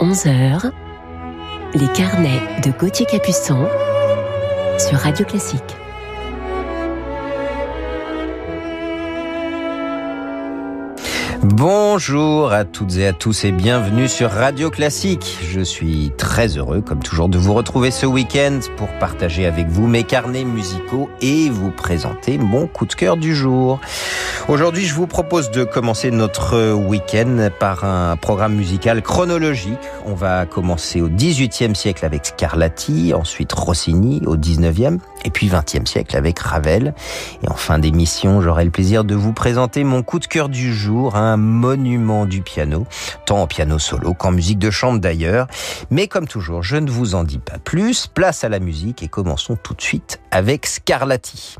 11h, les carnets de Gauthier Capuçon sur Radio Classique. Bonjour à toutes et à tous et bienvenue sur Radio Classique. Je suis très heureux, comme toujours, de vous retrouver ce week-end pour partager avec vous mes carnets musicaux et vous présenter mon coup de cœur du jour. Aujourd'hui, je vous propose de commencer notre week-end par un programme musical chronologique. On va commencer au 18e siècle avec Scarlatti, ensuite Rossini au 19e, et puis 20e siècle avec Ravel. Et en fin d'émission, j'aurai le plaisir de vous présenter mon coup de cœur du jour, un monument du piano, tant en piano solo qu'en musique de chambre d'ailleurs. Mais comme toujours, je ne vous en dis pas plus, place à la musique et commençons tout de suite avec Scarlatti.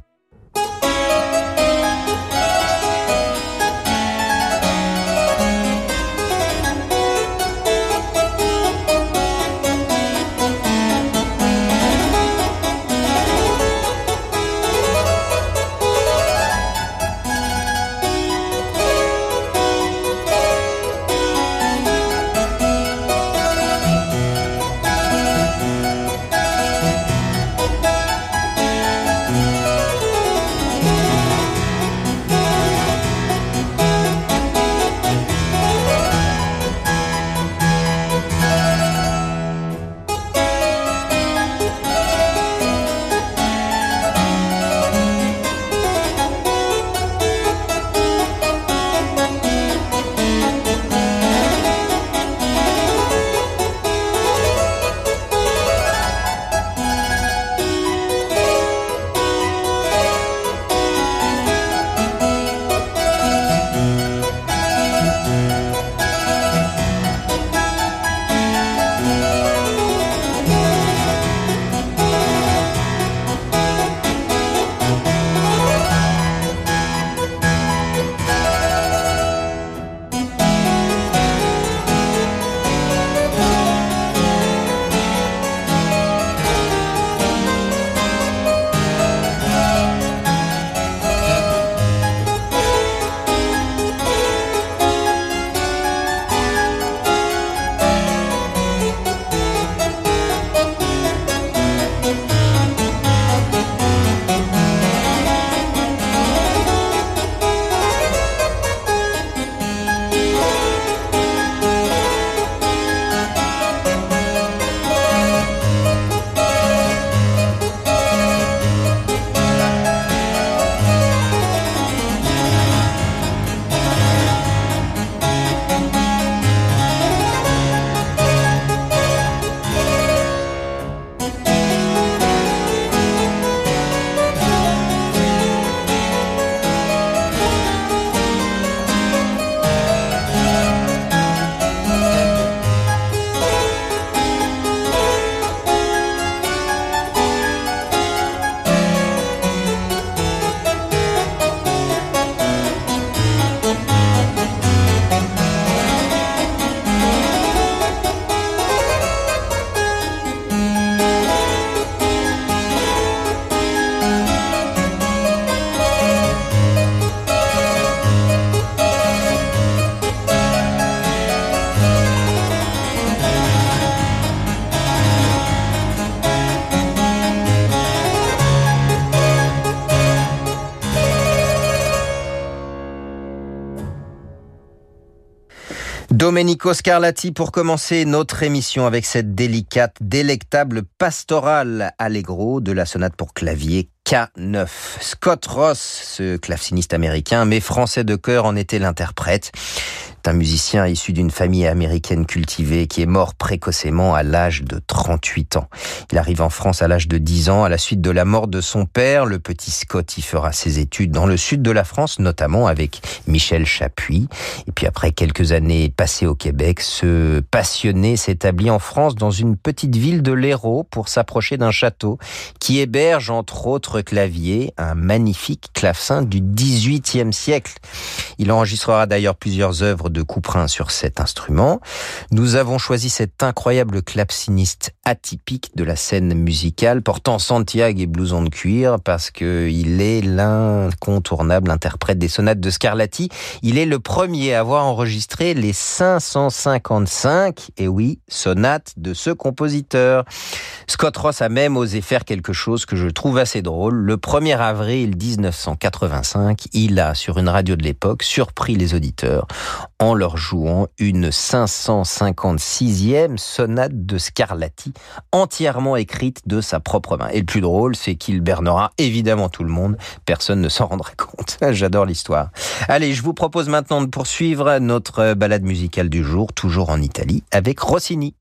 Domenico Scarlatti pour commencer notre émission avec cette délicate, délectable pastorale allegro de la sonate pour clavier K9. Scott Ross, ce claveciniste américain, mais français de cœur, en était l'interprète un musicien issu d'une famille américaine cultivée qui est mort précocement à l'âge de 38 ans. Il arrive en France à l'âge de 10 ans à la suite de la mort de son père. Le petit Scott y fera ses études dans le sud de la France, notamment avec Michel Chapuis. Et puis après quelques années passées au Québec, ce passionné s'établit en France dans une petite ville de l'Hérault pour s'approcher d'un château qui héberge entre autres claviers un magnifique clavecin du XVIIIe siècle. Il enregistrera d'ailleurs plusieurs œuvres de Couperin sur cet instrument. Nous avons choisi cet incroyable claveciniste atypique de la scène musicale, portant Santiago et blouson de cuir, parce que il est l'incontournable interprète des sonates de Scarlatti. Il est le premier à avoir enregistré les 555, et oui, sonates de ce compositeur. Scott Ross a même osé faire quelque chose que je trouve assez drôle. Le 1er avril 1985, il a, sur une radio de l'époque, surpris les auditeurs en leur jouant une 556e sonate de Scarlatti, entièrement écrite de sa propre main. Et le plus drôle, c'est qu'il bernera évidemment tout le monde. Personne ne s'en rendra compte. J'adore l'histoire. Allez, je vous propose maintenant de poursuivre notre balade musicale du jour, toujours en Italie, avec Rossini.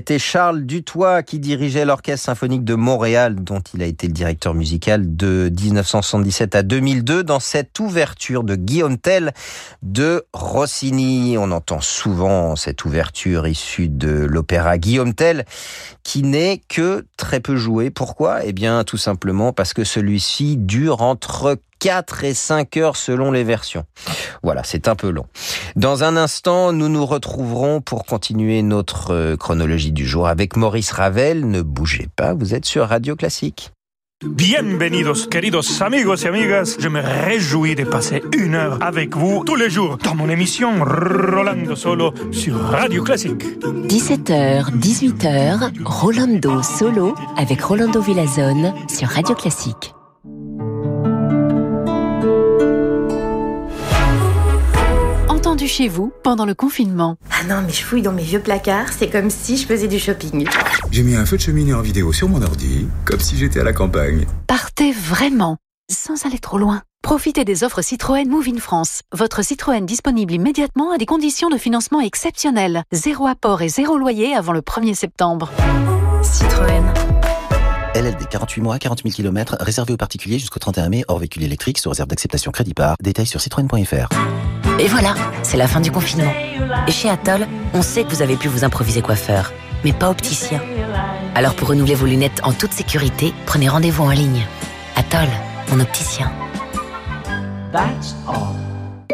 C'était Charles Dutoit qui dirigeait l'Orchestre symphonique de Montréal, dont il a été le directeur musical de 1977 à 2002, dans cette ouverture de Guillaume Tell de Rossini. On entend souvent cette ouverture issue de l'opéra Guillaume Tell, qui n'est que très peu joué. Pourquoi? Eh bien, tout simplement parce que celui-ci dure entre 4 et 5 heures selon les versions. Voilà, c'est un peu long. Dans un instant, nous nous retrouverons pour continuer notre euh, chronologie du jour avec Maurice Ravel. Ne bougez pas, vous êtes sur Radio Classique. Bienvenidos, queridos amigos y amigas. Je me réjouis de passer une heure avec vous tous les jours dans mon émission Rolando Solo sur Radio Classique. 17h, 18h, Rolando Solo avec Rolando Villazone sur Radio Classique. Chez vous pendant le confinement. Ah non, mais je fouille dans mes vieux placards, c'est comme si je faisais du shopping. J'ai mis un feu de cheminée en vidéo sur mon ordi, comme si j'étais à la campagne. Partez vraiment, sans aller trop loin. Profitez des offres Citroën Move in France. Votre Citroën disponible immédiatement à des conditions de financement exceptionnelles. Zéro apport et zéro loyer avant le 1er septembre. Citroën. LLD 48 mois, 40 000 km, réservé aux particuliers jusqu'au 31 mai, hors véhicule électrique, sous réserve d'acceptation crédit par. Détails sur citroën.fr. Et voilà, c'est la fin du confinement. Et chez Atoll, on sait que vous avez pu vous improviser coiffeur, mais pas opticien. Alors pour renouveler vos lunettes en toute sécurité, prenez rendez-vous en ligne. Atoll, mon opticien.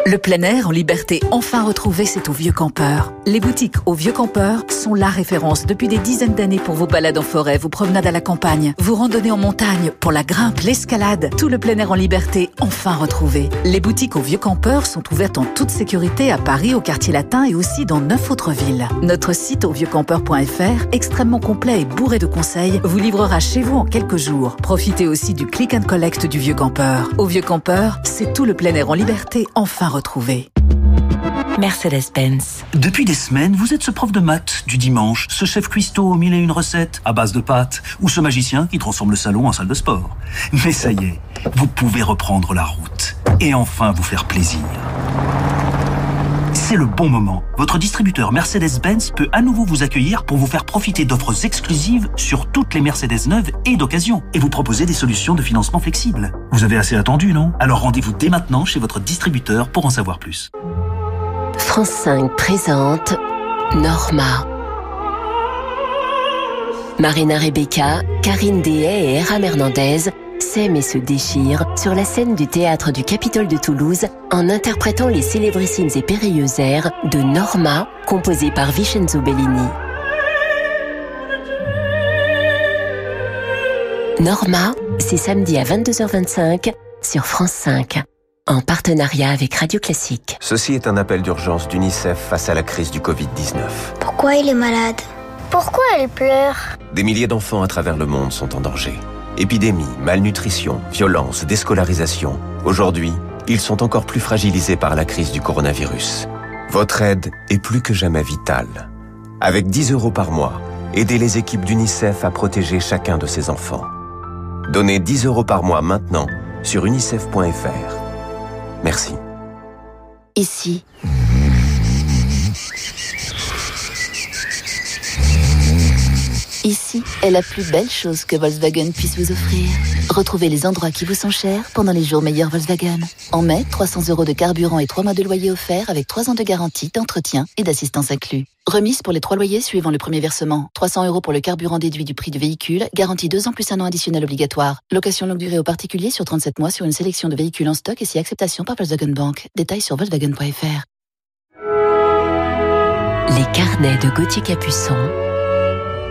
Le plein air en liberté enfin retrouvé, c'est au Vieux Campeur. Les boutiques au Vieux Campeur sont la référence depuis des dizaines d'années pour vos balades en forêt, vos promenades à la campagne, vos randonnées en montagne, pour la grimpe, l'escalade, tout le plein air en liberté enfin retrouvé. Les boutiques au Vieux Campeur sont ouvertes en toute sécurité à Paris, au quartier latin et aussi dans neuf autres villes. Notre site au vieuxcampeur.fr, extrêmement complet et bourré de conseils, vous livrera chez vous en quelques jours. Profitez aussi du click and collect du Vieux Campeur. Au Vieux Campeur, c'est tout le plein air en liberté enfin retrouvé. Mercedes-Benz. Depuis des semaines, vous êtes ce prof de maths du dimanche, ce chef cuistot aux mille et une recettes à base de pâtes, ou ce magicien qui transforme le salon en salle de sport. Mais ça y est, vous pouvez reprendre la route et enfin vous faire plaisir. C'est le bon moment. Votre distributeur Mercedes-Benz peut à nouveau vous accueillir pour vous faire profiter d'offres exclusives sur toutes les Mercedes neuves et d'occasion et vous proposer des solutions de financement flexibles. Vous avez assez attendu, non? Alors rendez-vous dès maintenant chez votre distributeur pour en savoir plus. France 5 présente Norma. Marina Rebecca, Karine Dehay et Eram Hernandez s'aiment et se déchirent sur la scène du théâtre du Capitole de Toulouse en interprétant les célébrissimes et périlleux airs de Norma, composé par Vincenzo Bellini. Norma, c'est samedi à 22h25 sur France 5, en partenariat avec Radio Classique. Ceci est un appel d'urgence d'UNICEF face à la crise du Covid-19. Pourquoi il est malade? Pourquoi elle pleure? Des milliers d'enfants à travers le monde sont en danger. Épidémie, malnutrition, violence, déscolarisation. Aujourd'hui, ils sont encore plus fragilisés par la crise du coronavirus. Votre aide est plus que jamais vitale. Avec 10 euros par mois, aidez les équipes d'UNICEF à protéger chacun de ces enfants. Donnez 10 euros par mois maintenant sur unicef.fr. Merci. Ici. Ici est la plus belle chose que Volkswagen puisse vous offrir. Retrouvez les endroits qui vous sont chers pendant les jours meilleurs Volkswagen. En mai, 300 euros de carburant et 3 mois de loyer offerts avec 3 ans de garantie, d'entretien et d'assistance inclus. Remise pour les trois loyers suivant le premier versement. 300 euros pour le carburant déduit du prix du véhicule. Garantie 2 ans plus un an additionnel obligatoire. Location longue durée aux particuliers sur 37 mois sur une sélection de véhicules en stock et si acceptation par Volkswagen Bank. Détails sur Volkswagen.fr. Les carnets de Gauthier Capuçon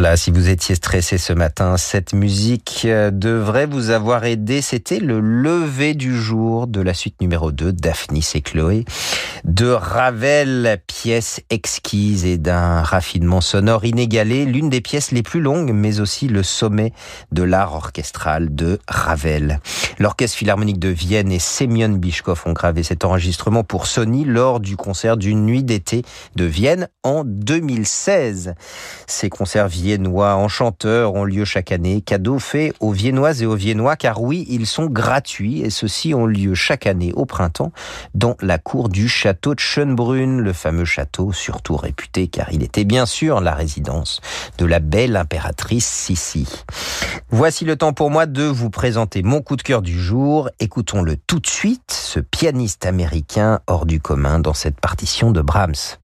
Voilà, si vous étiez stressé ce matin, cette musique euh, devrait vous avoir aidé. C'était le lever du jour de la suite numéro 2, Daphnis et Chloé, de Ravel, pièce exquise et d'un raffinement sonore inégalé, l'une des pièces les plus longues, mais aussi le sommet de l'art orchestral de Ravel. L'Orchestre Philharmonique de Vienne et Semyon Bishkov ont gravé cet enregistrement pour Sony lors du concert d'une nuit d'été de Vienne en 2016. Ces concerts viennois enchanteurs ont lieu chaque année, cadeau fait aux Viennoises et aux Viennois, car oui, ils sont gratuits et ceux-ci ont lieu chaque année au printemps dans la cour du château de Schönbrunn, le fameux château surtout réputé car il était bien sûr la résidence de la belle impératrice Sissi. Voici le temps pour moi de vous présenter mon coup de cœur du jour. Écoutons-le tout de suite, ce pianiste américain hors du commun dans cette partition de Brahms.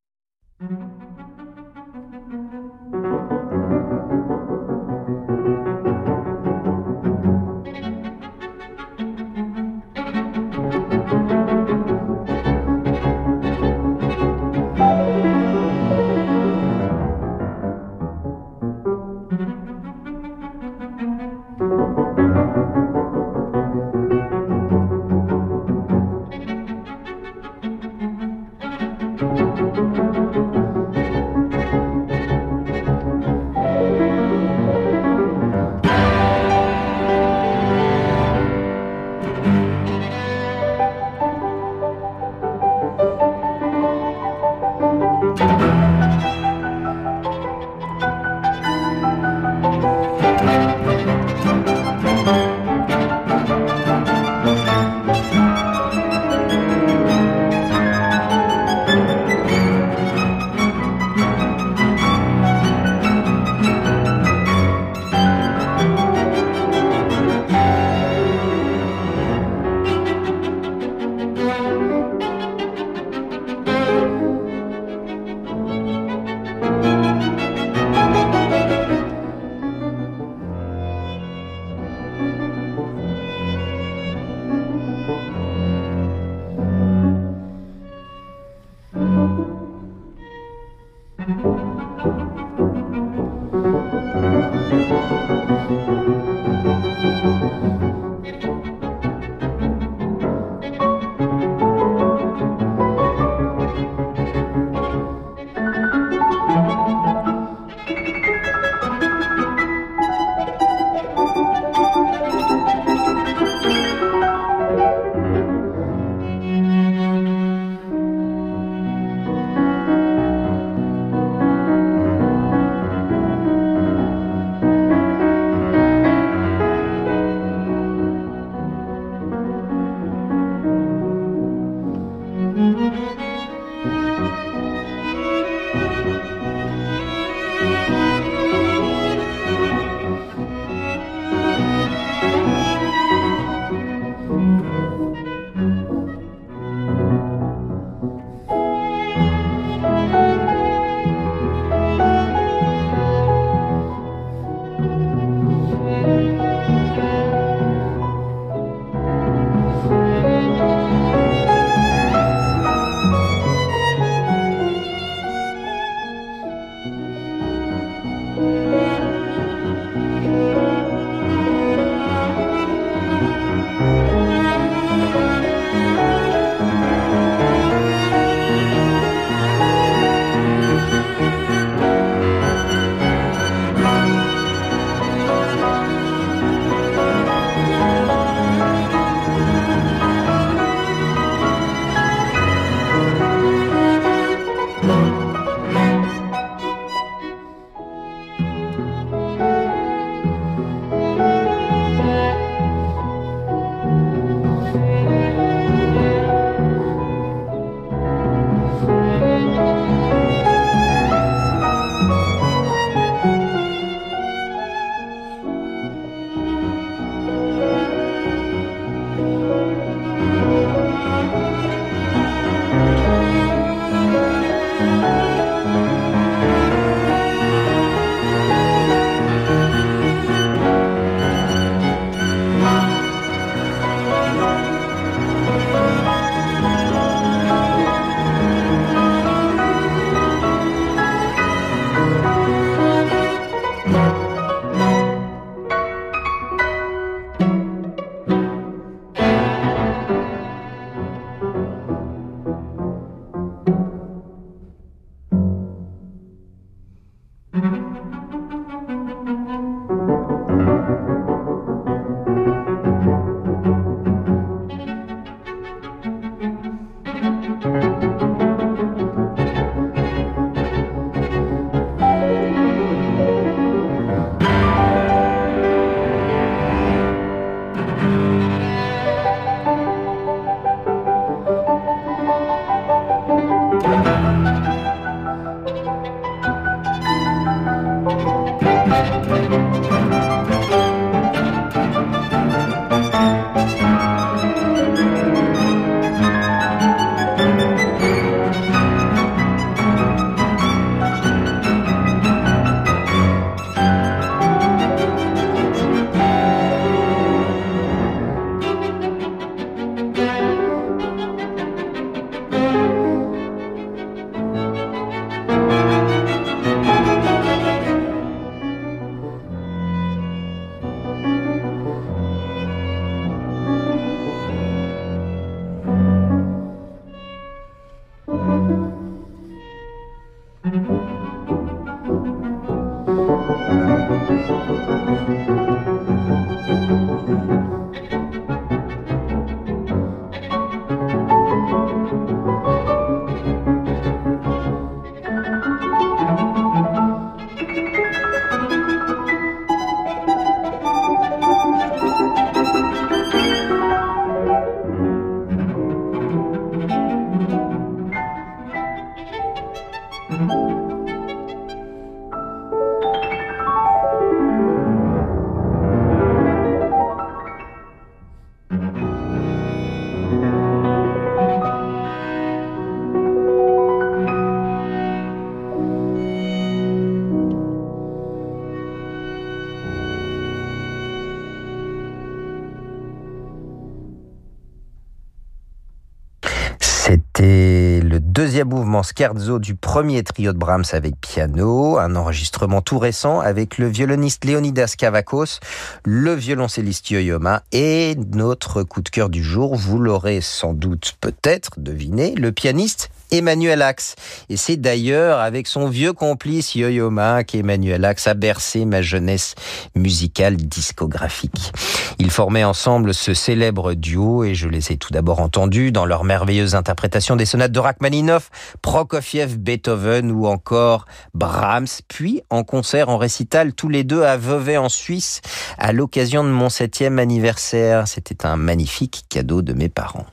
Scherzo du premier trio de Brahms avec piano, un enregistrement tout récent avec le violoniste Leonidas Kavakos, le violoncelliste Yo-Yoma et notre coup de cœur du jour, vous l'aurez sans doute peut-être deviné, le pianiste Emmanuel Axe. Et c'est d'ailleurs avec son vieux complice Yo-Yo Ma qu'Emmanuel Axe a bercé ma jeunesse musicale discographique. Ils formaient ensemble ce célèbre duo et je les ai tout d'abord entendus dans leur merveilleuse interprétation des sonates de Rachmaninoff, Prokofiev, Beethoven ou encore Brahms, puis en concert en récital tous les deux à Vevey en Suisse à l'occasion de mon septième anniversaire. C'était un magnifique cadeau de mes parents.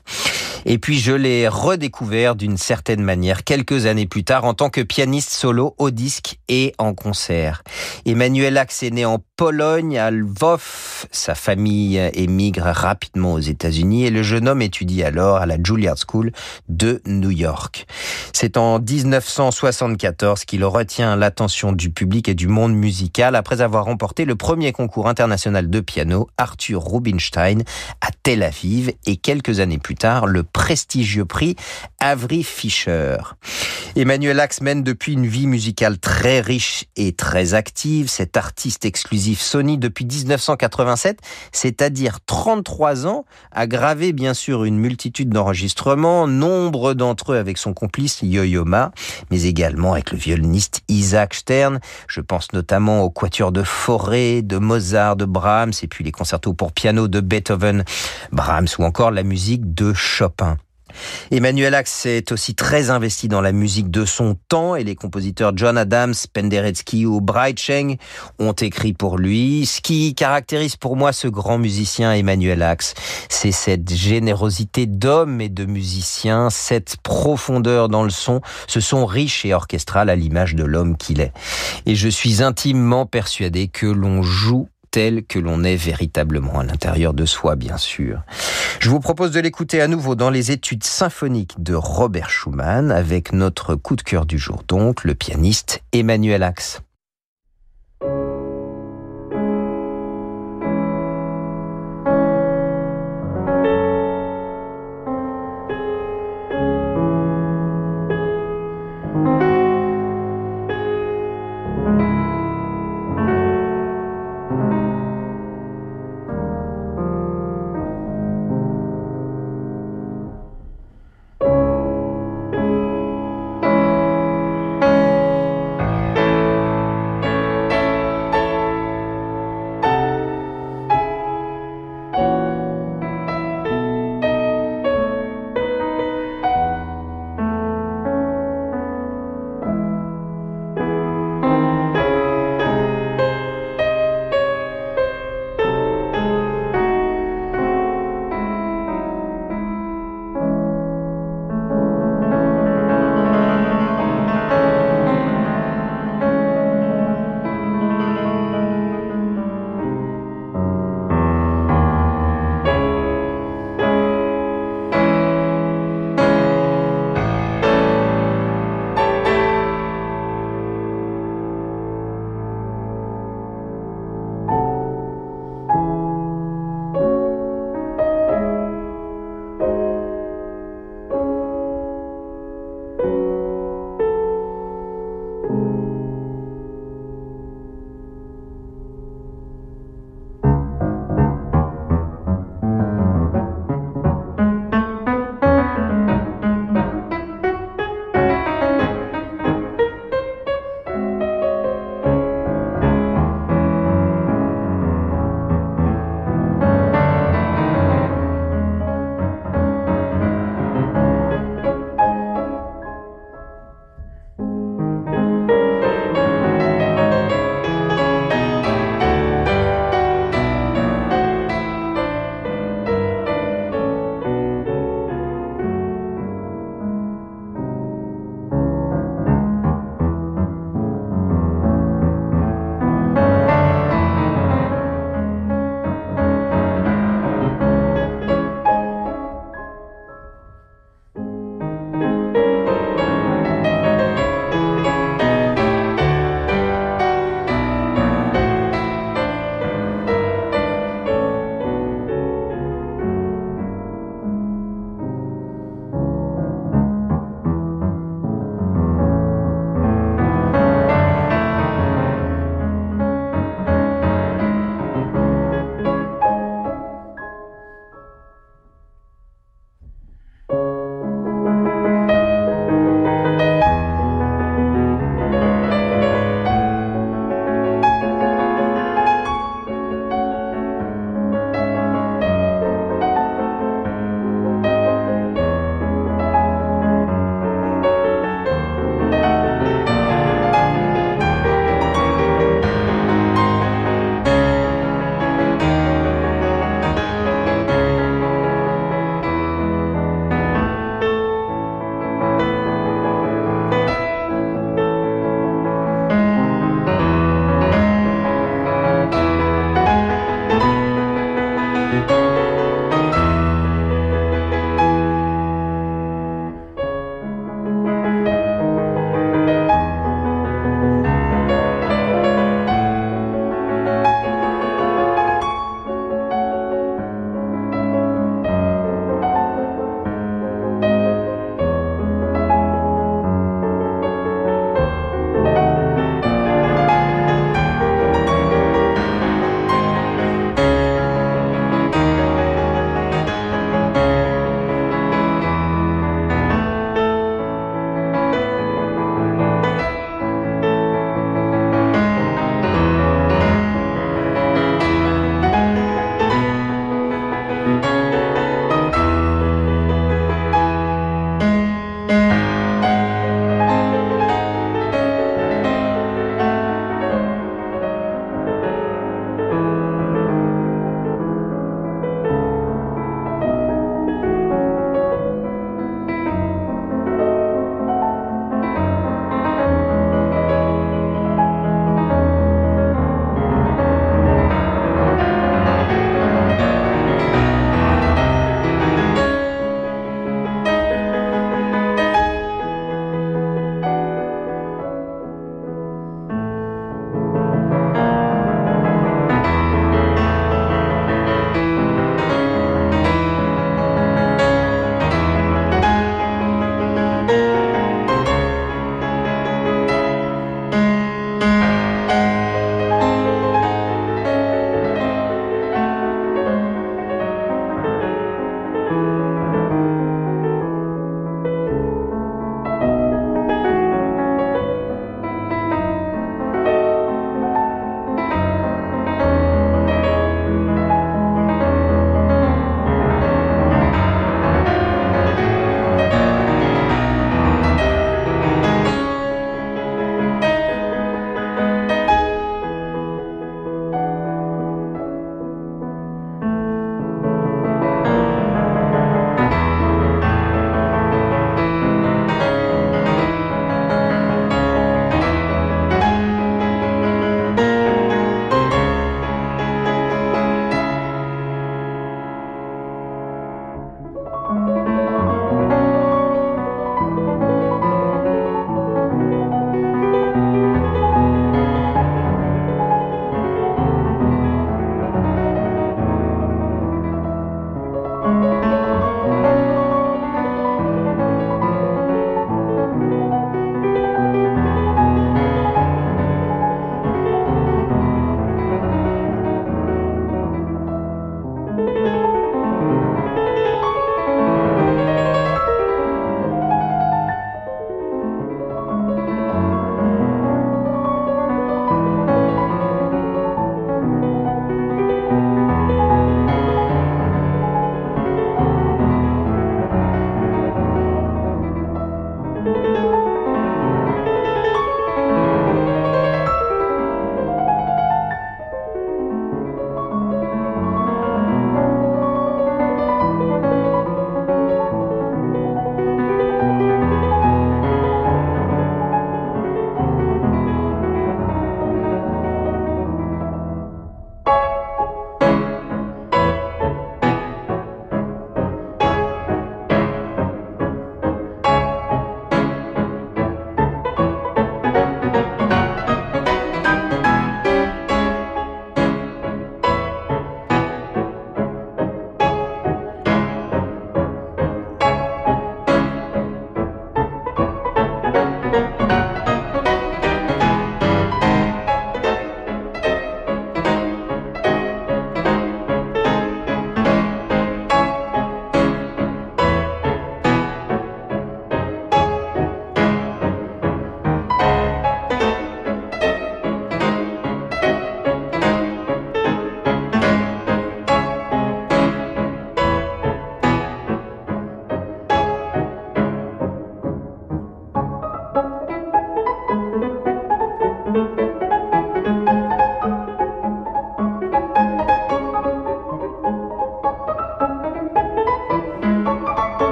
Et puis je l'ai redécouvert d'une certaine manière quelques années plus tard en tant que pianiste solo au disque et en concert. Emmanuel Axe est né en Pologne, à Lvov. Sa famille émigre rapidement aux États-Unis et le jeune homme étudie alors à la Juilliard School de New York. C'est en 1974 qu'il retient l'attention du public et du monde musical après avoir remporté le premier concours international de piano Arthur Rubinstein à Tel Aviv et quelques années plus tard le prestigieux prix Avery Fisher. Emmanuel Axe mène depuis une vie musicale très riche et très active. Cet artiste exclusif Sony depuis 1987, c'est-à-dire 33 ans, a gravé bien sûr une multitude d'enregistrements, nombre d'entre eux avec son complice Yo-Yo Ma, mais également avec le violoniste Isaac Stern. Je pense notamment aux quatuors de Forêt, de Mozart, de Brahms, et puis les concertos pour piano de Beethoven, Brahms ou encore la musique de Chopin. Emmanuel Axe est aussi très investi dans la musique de son temps et les compositeurs John Adams, Penderecki ou Cheng ont écrit pour lui. Ce qui caractérise pour moi ce grand musicien Emmanuel Axe, c'est cette générosité d'homme et de musicien, cette profondeur dans le son, ce son riche et orchestral à l'image de l'homme qu'il est. Et je suis intimement persuadé que l'on joue tel que l'on est véritablement à l'intérieur de soi, bien sûr. Je vous propose de l'écouter à nouveau dans les études symphoniques de Robert Schumann avec notre coup de cœur du jour, donc le pianiste Emmanuel Axe.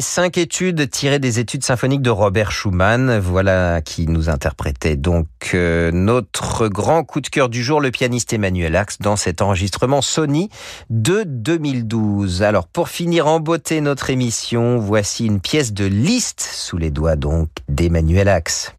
Cinq études tirées des études symphoniques de Robert Schumann. Voilà qui nous interprétait donc euh, notre grand coup de cœur du jour, le pianiste Emmanuel Axe, dans cet enregistrement Sony de 2012. Alors pour finir en beauté notre émission, voici une pièce de Liszt sous les doigts donc d'Emmanuel Axe.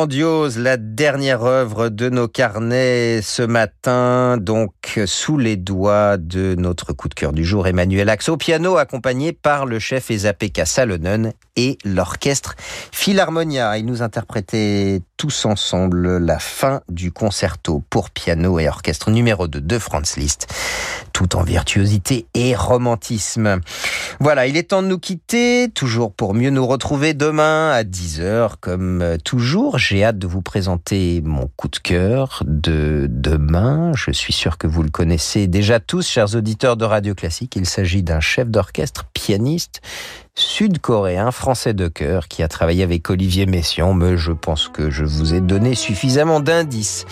Grandiose, la dernière œuvre de nos carnets ce matin, donc sous les doigts de notre coup de cœur du jour, Emmanuel Axe au piano, accompagné par le chef Esa-Pekka Salonen et l'orchestre Philharmonia. Ils nous interprétaient tous ensemble la fin du concerto pour piano et orchestre numéro 2 de Franz Liszt, tout en virtuosité et romantisme. Voilà, il est temps de nous quitter, toujours pour mieux nous retrouver demain à 10h, comme toujours. J'ai hâte de vous présenter mon coup de cœur de demain. Je suis sûr que vous le connaissez déjà tous, chers auditeurs de Radio Classique. Il s'agit d'un chef d'orchestre, pianiste, sud-coréen, français de cœur, qui a travaillé avec Olivier Messiaen, mais je pense que je vous ai donné suffisamment d'indices.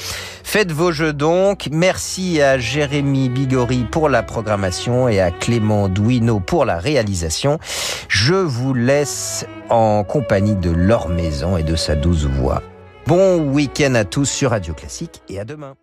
Faites vos jeux donc. Merci à Jérémy Bigori pour la programmation et à Clément Douineau pour la réalisation. Je vous laisse en compagnie de Laure Maison et de sa douce voix. Bon week-end à tous sur Radio Classique et à demain.